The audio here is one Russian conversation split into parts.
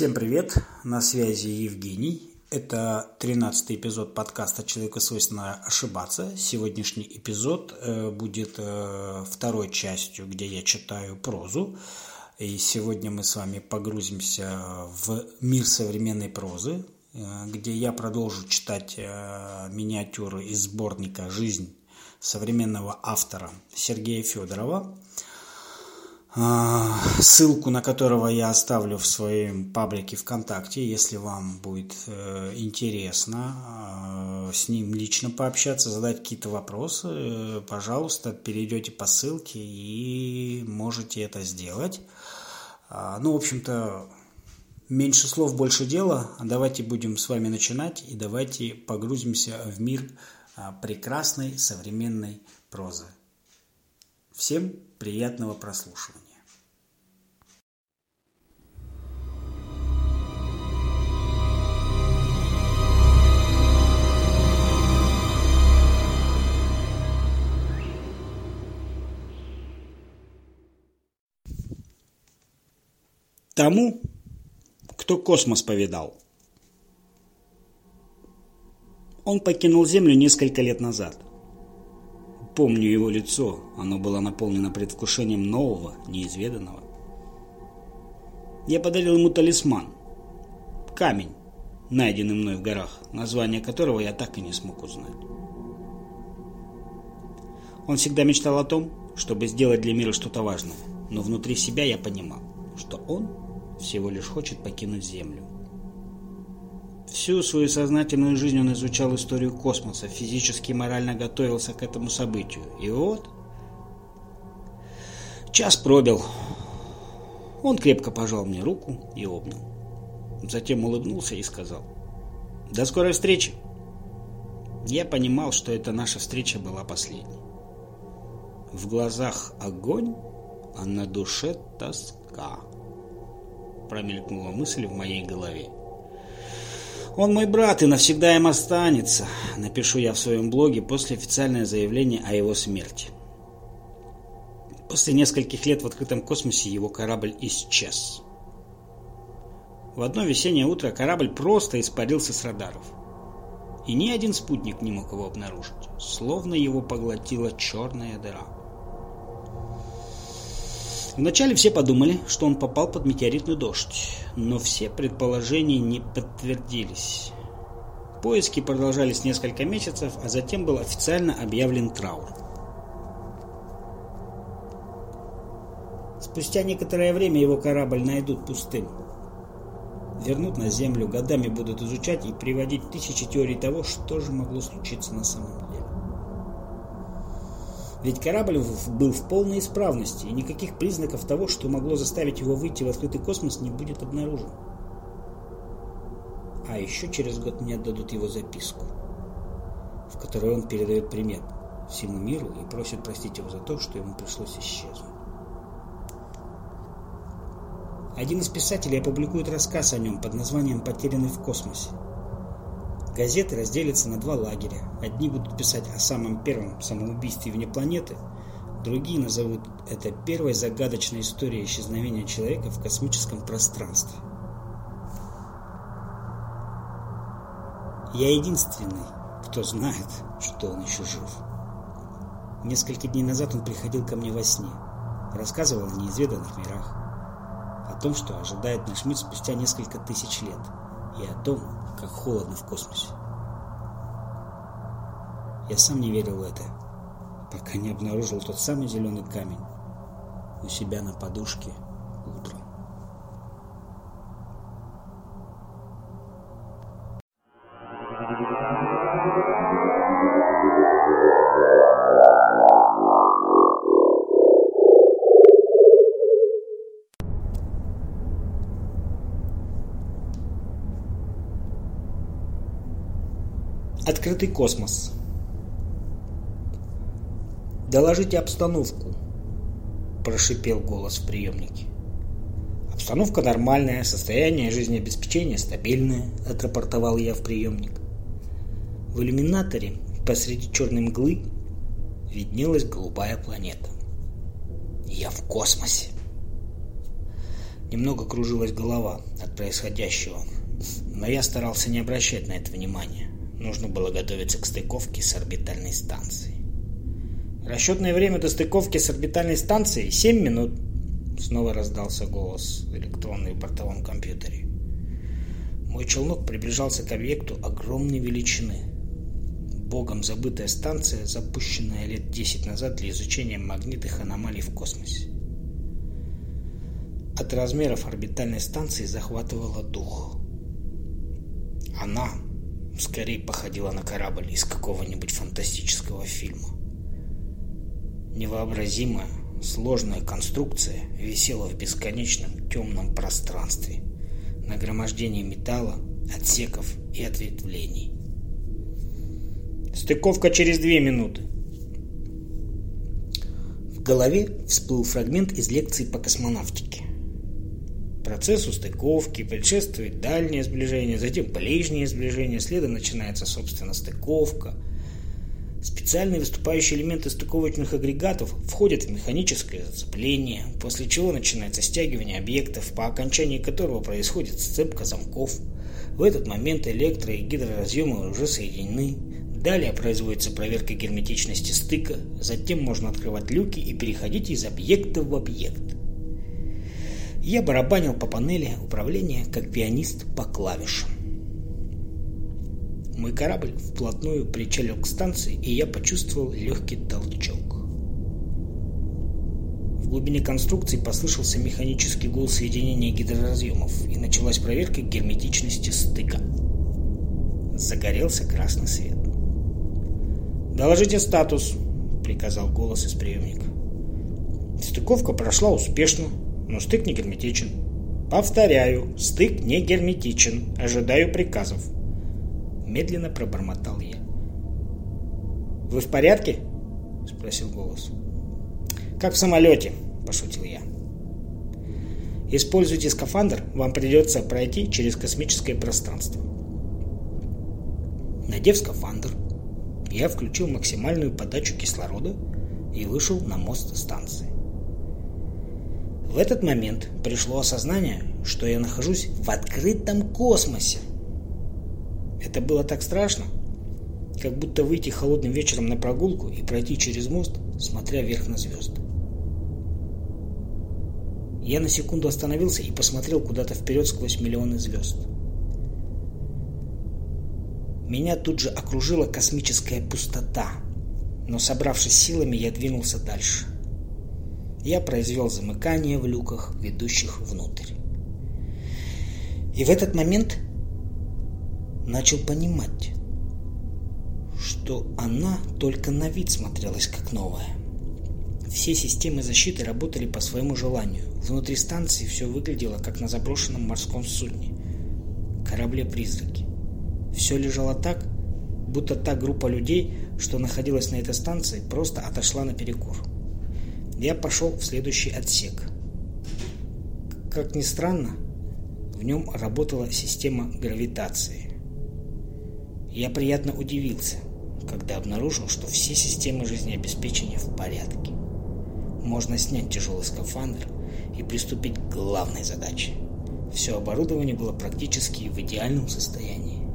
Всем привет, на связи Евгений. Это 13 эпизод подкаста «Человеку свойственно ошибаться». Сегодняшний эпизод э, будет э, второй частью, где я читаю прозу. И сегодня мы с вами погрузимся в мир современной прозы, э, где я продолжу читать миниатюры из сборника «Жизнь современного автора Сергея Федорова – ссылку на которого я оставлю в своем паблике ВКонтакте, если вам будет э, интересно а, с ним лично пообщаться, задать какие-то вопросы, э, пожалуйста, перейдете по ссылке и можете это сделать. А, ну, в общем-то, меньше слов, больше дела. Давайте будем с вами начинать и давайте погрузимся в мир прекрасной современной прозы. Всем приятного прослушивания. Тому, кто космос повидал. Он покинул Землю несколько лет назад – Помню его лицо, оно было наполнено предвкушением нового, неизведанного. Я подарил ему талисман. Камень, найденный мной в горах, название которого я так и не смог узнать. Он всегда мечтал о том, чтобы сделать для мира что-то важное, но внутри себя я понимал, что он всего лишь хочет покинуть Землю. Всю свою сознательную жизнь он изучал историю космоса, физически и морально готовился к этому событию. И вот... Час пробил. Он крепко пожал мне руку и обнял. Затем улыбнулся и сказал. «До скорой встречи!» Я понимал, что эта наша встреча была последней. В глазах огонь, а на душе тоска. Промелькнула мысль в моей голове. Он мой брат и навсегда им останется, напишу я в своем блоге после официального заявления о его смерти. После нескольких лет в открытом космосе его корабль исчез. В одно весеннее утро корабль просто испарился с радаров. И ни один спутник не мог его обнаружить, словно его поглотила черная дыра. Вначале все подумали, что он попал под метеоритный дождь, но все предположения не подтвердились. Поиски продолжались несколько месяцев, а затем был официально объявлен траур. Спустя некоторое время его корабль найдут пустым. Вернут на Землю, годами будут изучать и приводить тысячи теорий того, что же могло случиться на самом деле. Ведь корабль был в полной исправности, и никаких признаков того, что могло заставить его выйти в открытый космос, не будет обнаружено. А еще через год мне отдадут его записку, в которой он передает примет всему миру и просит простить его за то, что ему пришлось исчезнуть. Один из писателей опубликует рассказ о нем под названием «Потерянный в космосе». Газеты разделятся на два лагеря. Одни будут писать о самом первом самоубийстве вне планеты, другие назовут это первой загадочной историей исчезновения человека в космическом пространстве. Я единственный, кто знает, что он еще жив. Несколько дней назад он приходил ко мне во сне, рассказывал о неизведанных мирах, о том, что ожидает наш мир спустя несколько тысяч лет, и о том, как холодно в космосе. Я сам не верил в это, пока не обнаружил тот самый зеленый камень у себя на подушке утром. Открытый космос. «Доложите обстановку», – прошипел голос в приемнике. «Обстановка нормальная, состояние жизнеобеспечения стабильное», – отрапортовал я в приемник. В иллюминаторе посреди черной мглы виднелась голубая планета. «Я в космосе». Немного кружилась голова от происходящего, но я старался не обращать на это внимания. Нужно было готовиться к стыковке с орбитальной станцией. Расчетное время до стыковки с орбитальной станцией – 7 минут. Снова раздался голос электронный в бортовом компьютере. Мой челнок приближался к объекту огромной величины. Богом забытая станция, запущенная лет 10 назад для изучения магнитных аномалий в космосе. От размеров орбитальной станции захватывала дух. Она скорее походила на корабль из какого-нибудь фантастического фильма. Невообразимая, сложная конструкция висела в бесконечном темном пространстве, нагромождение металла, отсеков и ответвлений. Стыковка через две минуты. В голове всплыл фрагмент из лекции по космонавтике. Процессу стыковки предшествует дальнее сближение, затем ближнее сближение, следом начинается, собственно, стыковка. Специальные выступающие элементы стыковочных агрегатов входят в механическое зацепление, после чего начинается стягивание объектов, по окончании которого происходит сцепка замков. В этот момент электро- и гидроразъемы уже соединены. Далее производится проверка герметичности стыка, затем можно открывать люки и переходить из объекта в объект. Я барабанил по панели управления, как пианист по клавишам. Мой корабль вплотную причалил к станции, и я почувствовал легкий толчок. В глубине конструкции послышался механический гул соединения гидроразъемов, и началась проверка герметичности стыка. Загорелся красный свет. «Доложите статус», — приказал голос из приемника. Стыковка прошла успешно, но стык не герметичен. Повторяю, стык не герметичен. Ожидаю приказов. Медленно пробормотал я. Вы в порядке? Спросил голос. Как в самолете, пошутил я. Используйте скафандр, вам придется пройти через космическое пространство. Надев скафандр, я включил максимальную подачу кислорода и вышел на мост станции. В этот момент пришло осознание, что я нахожусь в открытом космосе. Это было так страшно, как будто выйти холодным вечером на прогулку и пройти через мост, смотря вверх на звезды. Я на секунду остановился и посмотрел куда-то вперед сквозь миллионы звезд. Меня тут же окружила космическая пустота, но собравшись силами, я двинулся дальше – я произвел замыкание в люках, ведущих внутрь. И в этот момент начал понимать, что она только на вид смотрелась как новая. Все системы защиты работали по своему желанию. Внутри станции все выглядело как на заброшенном морском судне. Корабле-призраки. Все лежало так, будто та группа людей, что находилась на этой станции, просто отошла на перекур я пошел в следующий отсек. Как ни странно, в нем работала система гравитации. Я приятно удивился, когда обнаружил, что все системы жизнеобеспечения в порядке. Можно снять тяжелый скафандр и приступить к главной задаче. Все оборудование было практически в идеальном состоянии.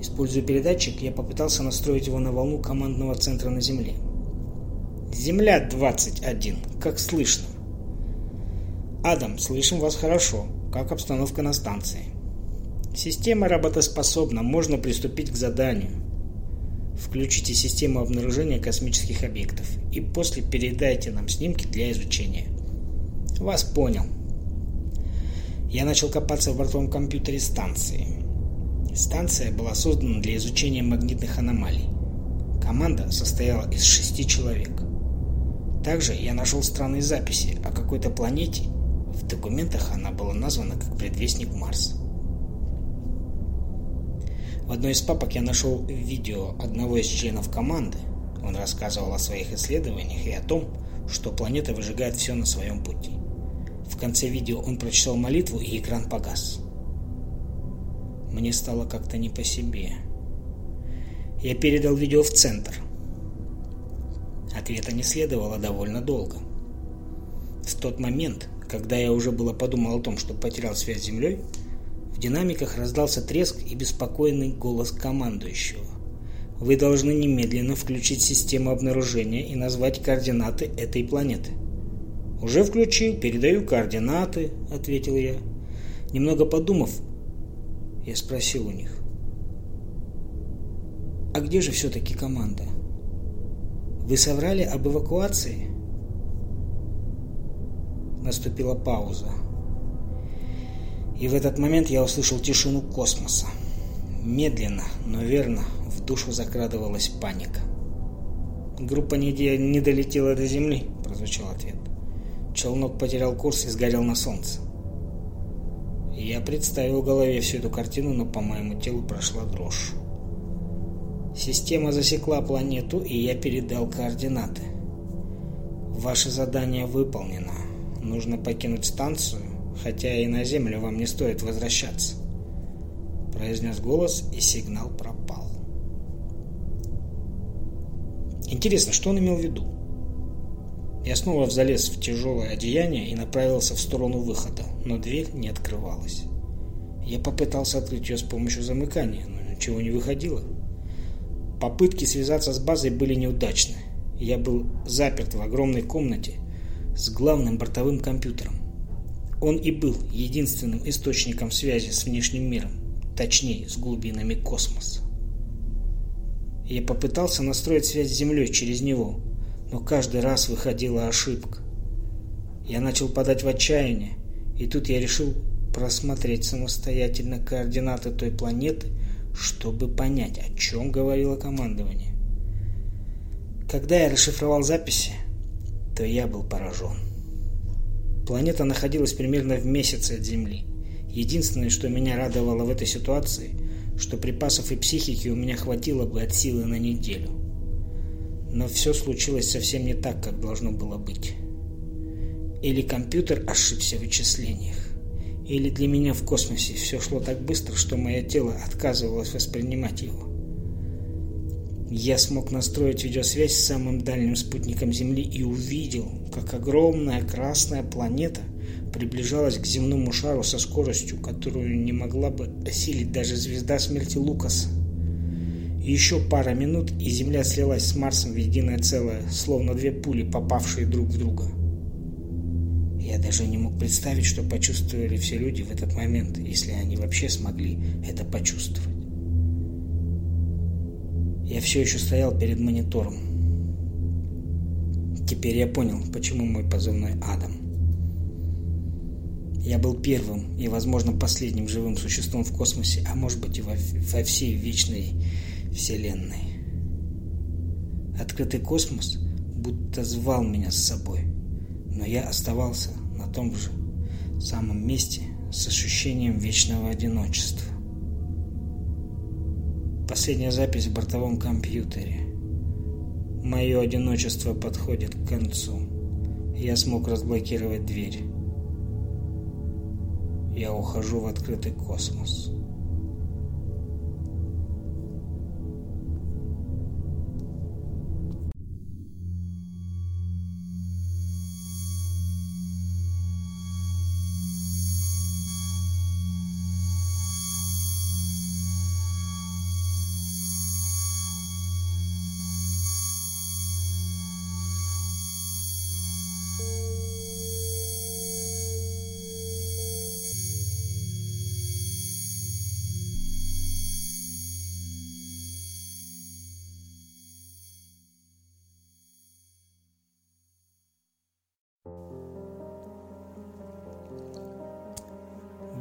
Используя передатчик, я попытался настроить его на волну командного центра на Земле – Земля 21. Как слышно? Адам, слышим вас хорошо. Как обстановка на станции? Система работоспособна, можно приступить к заданию. Включите систему обнаружения космических объектов и после передайте нам снимки для изучения. Вас понял. Я начал копаться в бортовом компьютере станции. Станция была создана для изучения магнитных аномалий. Команда состояла из шести человек. Также я нашел странные записи о какой-то планете. В документах она была названа как предвестник Марса. В одной из папок я нашел видео одного из членов команды. Он рассказывал о своих исследованиях и о том, что планета выжигает все на своем пути. В конце видео он прочитал молитву, и экран погас. Мне стало как-то не по себе. Я передал видео в центр – Ответа не следовало довольно долго. В тот момент, Когда я уже было подумал о том, что потерял связь с землей, в динамиках раздался треск и беспокойный голос командующего. Вы должны немедленно включить систему обнаружения и назвать координаты этой планеты. «Уже включил, передаю координаты», — ответил я. Немного подумав, я спросил у них. «А где же все-таки команда? Вы соврали об эвакуации?» Наступила пауза. И в этот момент я услышал тишину космоса. Медленно, но верно в душу закрадывалась паника. «Группа не, не долетела до Земли», – прозвучал ответ. Челнок потерял курс и сгорел на солнце. Я представил в голове всю эту картину, но по моему телу прошла дрожь. Система засекла планету, и я передал координаты. Ваше задание выполнено. Нужно покинуть станцию, хотя и на Землю вам не стоит возвращаться. Произнес голос, и сигнал пропал. Интересно, что он имел в виду? Я снова залез в тяжелое одеяние и направился в сторону выхода, но дверь не открывалась. Я попытался открыть ее с помощью замыкания, но ничего не выходило. Попытки связаться с базой были неудачны. Я был заперт в огромной комнате с главным бортовым компьютером. Он и был единственным источником связи с внешним миром, точнее, с глубинами космоса. Я попытался настроить связь с Землей через него, но каждый раз выходила ошибка. Я начал подать в отчаяние, и тут я решил просмотреть самостоятельно координаты той планеты, чтобы понять, о чем говорило командование. Когда я расшифровал записи, то я был поражен. Планета находилась примерно в месяце от Земли. Единственное, что меня радовало в этой ситуации, что припасов и психики у меня хватило бы от силы на неделю. Но все случилось совсем не так, как должно было быть. Или компьютер ошибся в вычислениях, или для меня в космосе все шло так быстро, что мое тело отказывалось воспринимать его. Я смог настроить видеосвязь с самым дальним спутником Земли и увидел, как огромная красная планета приближалась к земному шару со скоростью, которую не могла бы осилить даже звезда смерти Лукаса. еще пара минут, и Земля слилась с Марсом в единое целое, словно две пули, попавшие друг в друга. Я даже не мог представить, что почувствовали все люди в этот момент, если они вообще смогли это почувствовать. Я все еще стоял перед монитором. Теперь я понял, почему мой позывной Адам. Я был первым и, возможно, последним живым существом в космосе, а может быть и во, во всей вечной вселенной. Открытый космос будто звал меня с собой, но я оставался на том же самом месте с ощущением вечного одиночества. Последняя запись в бортовом компьютере. Мое одиночество подходит к концу. Я смог разблокировать дверь. Я ухожу в открытый космос.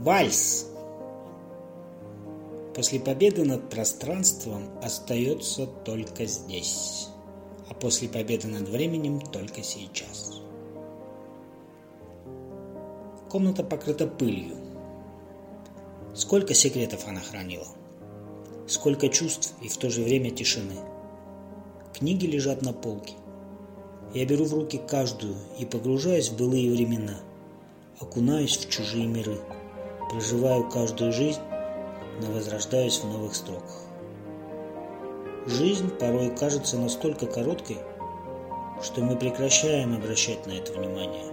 Вальс. После победы над пространством остается только здесь, а после победы над временем только сейчас. Комната покрыта пылью. Сколько секретов она хранила. Сколько чувств и в то же время тишины. Книги лежат на полке. Я беру в руки каждую и погружаюсь в былые времена. Окунаюсь в чужие миры проживаю каждую жизнь, но возрождаюсь в новых строках. Жизнь порой кажется настолько короткой, что мы прекращаем обращать на это внимание.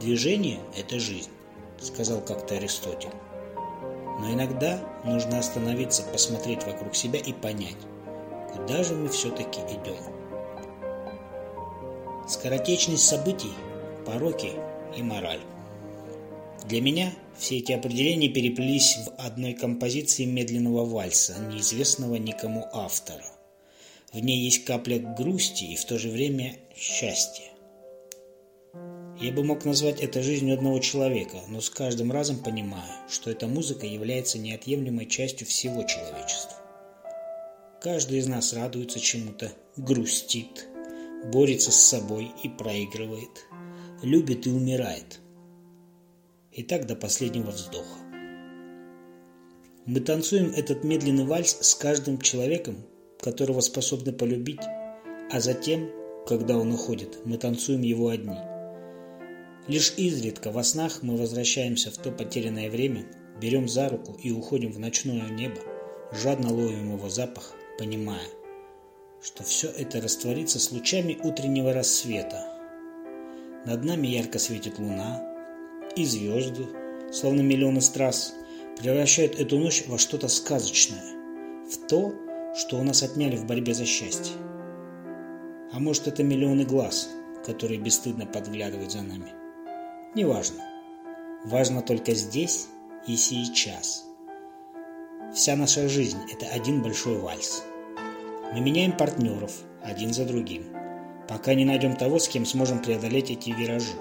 Движение – это жизнь, сказал как-то Аристотель. Но иногда нужно остановиться, посмотреть вокруг себя и понять, куда же мы все-таки идем. Скоротечность событий, пороки и мораль. Для меня все эти определения переплелись в одной композиции медленного вальса, неизвестного никому автора. В ней есть капля грусти и в то же время счастья. Я бы мог назвать это жизнью одного человека, но с каждым разом понимаю, что эта музыка является неотъемлемой частью всего человечества. Каждый из нас радуется чему-то, грустит, борется с собой и проигрывает, любит и умирает. И так до последнего вздоха. Мы танцуем этот медленный вальс с каждым человеком, которого способны полюбить, а затем, когда он уходит, мы танцуем его одни. Лишь изредка во снах мы возвращаемся в то потерянное время, берем за руку и уходим в ночное небо, жадно ловим его запах, понимая, что все это растворится с лучами утреннего рассвета. Над нами ярко светит луна, и звезды, словно миллионы страз, превращают эту ночь во что-то сказочное, в то, что у нас отняли в борьбе за счастье. А может, это миллионы глаз, которые бесстыдно подглядывают за нами. Неважно. Важно только здесь и сейчас. Вся наша жизнь – это один большой вальс – мы меняем партнеров один за другим, пока не найдем того, с кем сможем преодолеть эти виражи.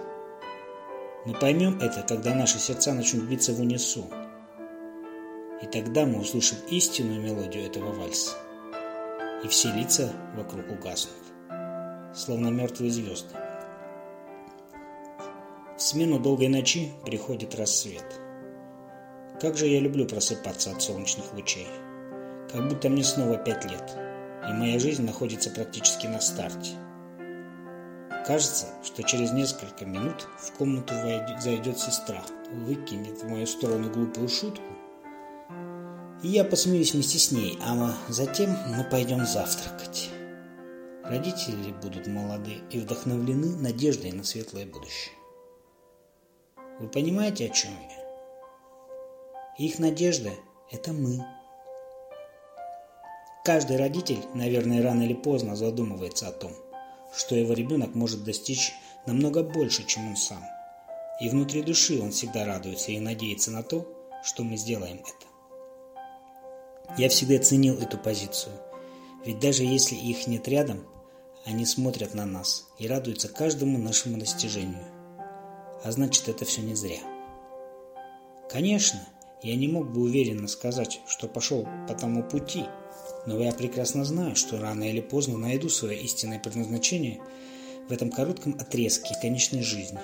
Мы поймем это, когда наши сердца начнут биться в унисон. И тогда мы услышим истинную мелодию этого вальса. И все лица вокруг угаснут, словно мертвые звезды. В смену долгой ночи приходит рассвет. Как же я люблю просыпаться от солнечных лучей. Как будто мне снова пять лет и моя жизнь находится практически на старте. Кажется, что через несколько минут в комнату зайдет сестра, выкинет в мою сторону глупую шутку, и я посмеюсь вместе с ней, а затем мы пойдем завтракать. Родители будут молоды и вдохновлены надеждой на светлое будущее. Вы понимаете, о чем я? Их надежда – это мы – Каждый родитель, наверное, рано или поздно задумывается о том, что его ребенок может достичь намного больше, чем он сам. И внутри души он всегда радуется и надеется на то, что мы сделаем это. Я всегда ценил эту позицию, ведь даже если их нет рядом, они смотрят на нас и радуются каждому нашему достижению. А значит, это все не зря. Конечно, я не мог бы уверенно сказать, что пошел по тому пути – но я прекрасно знаю, что рано или поздно найду свое истинное предназначение в этом коротком отрезке конечной жизни.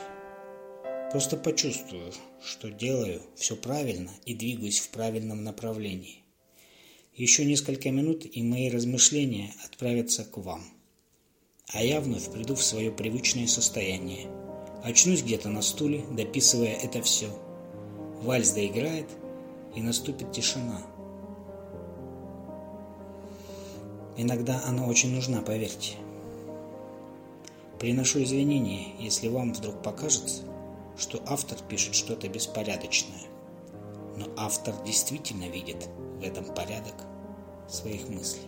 Просто почувствую, что делаю все правильно и двигаюсь в правильном направлении. Еще несколько минут, и мои размышления отправятся к вам. А я вновь приду в свое привычное состояние. Очнусь где-то на стуле, дописывая это все. Вальс доиграет, и наступит тишина. Иногда она очень нужна, поверьте. Приношу извинения, если вам вдруг покажется, что автор пишет что-то беспорядочное. Но автор действительно видит в этом порядок своих мыслей.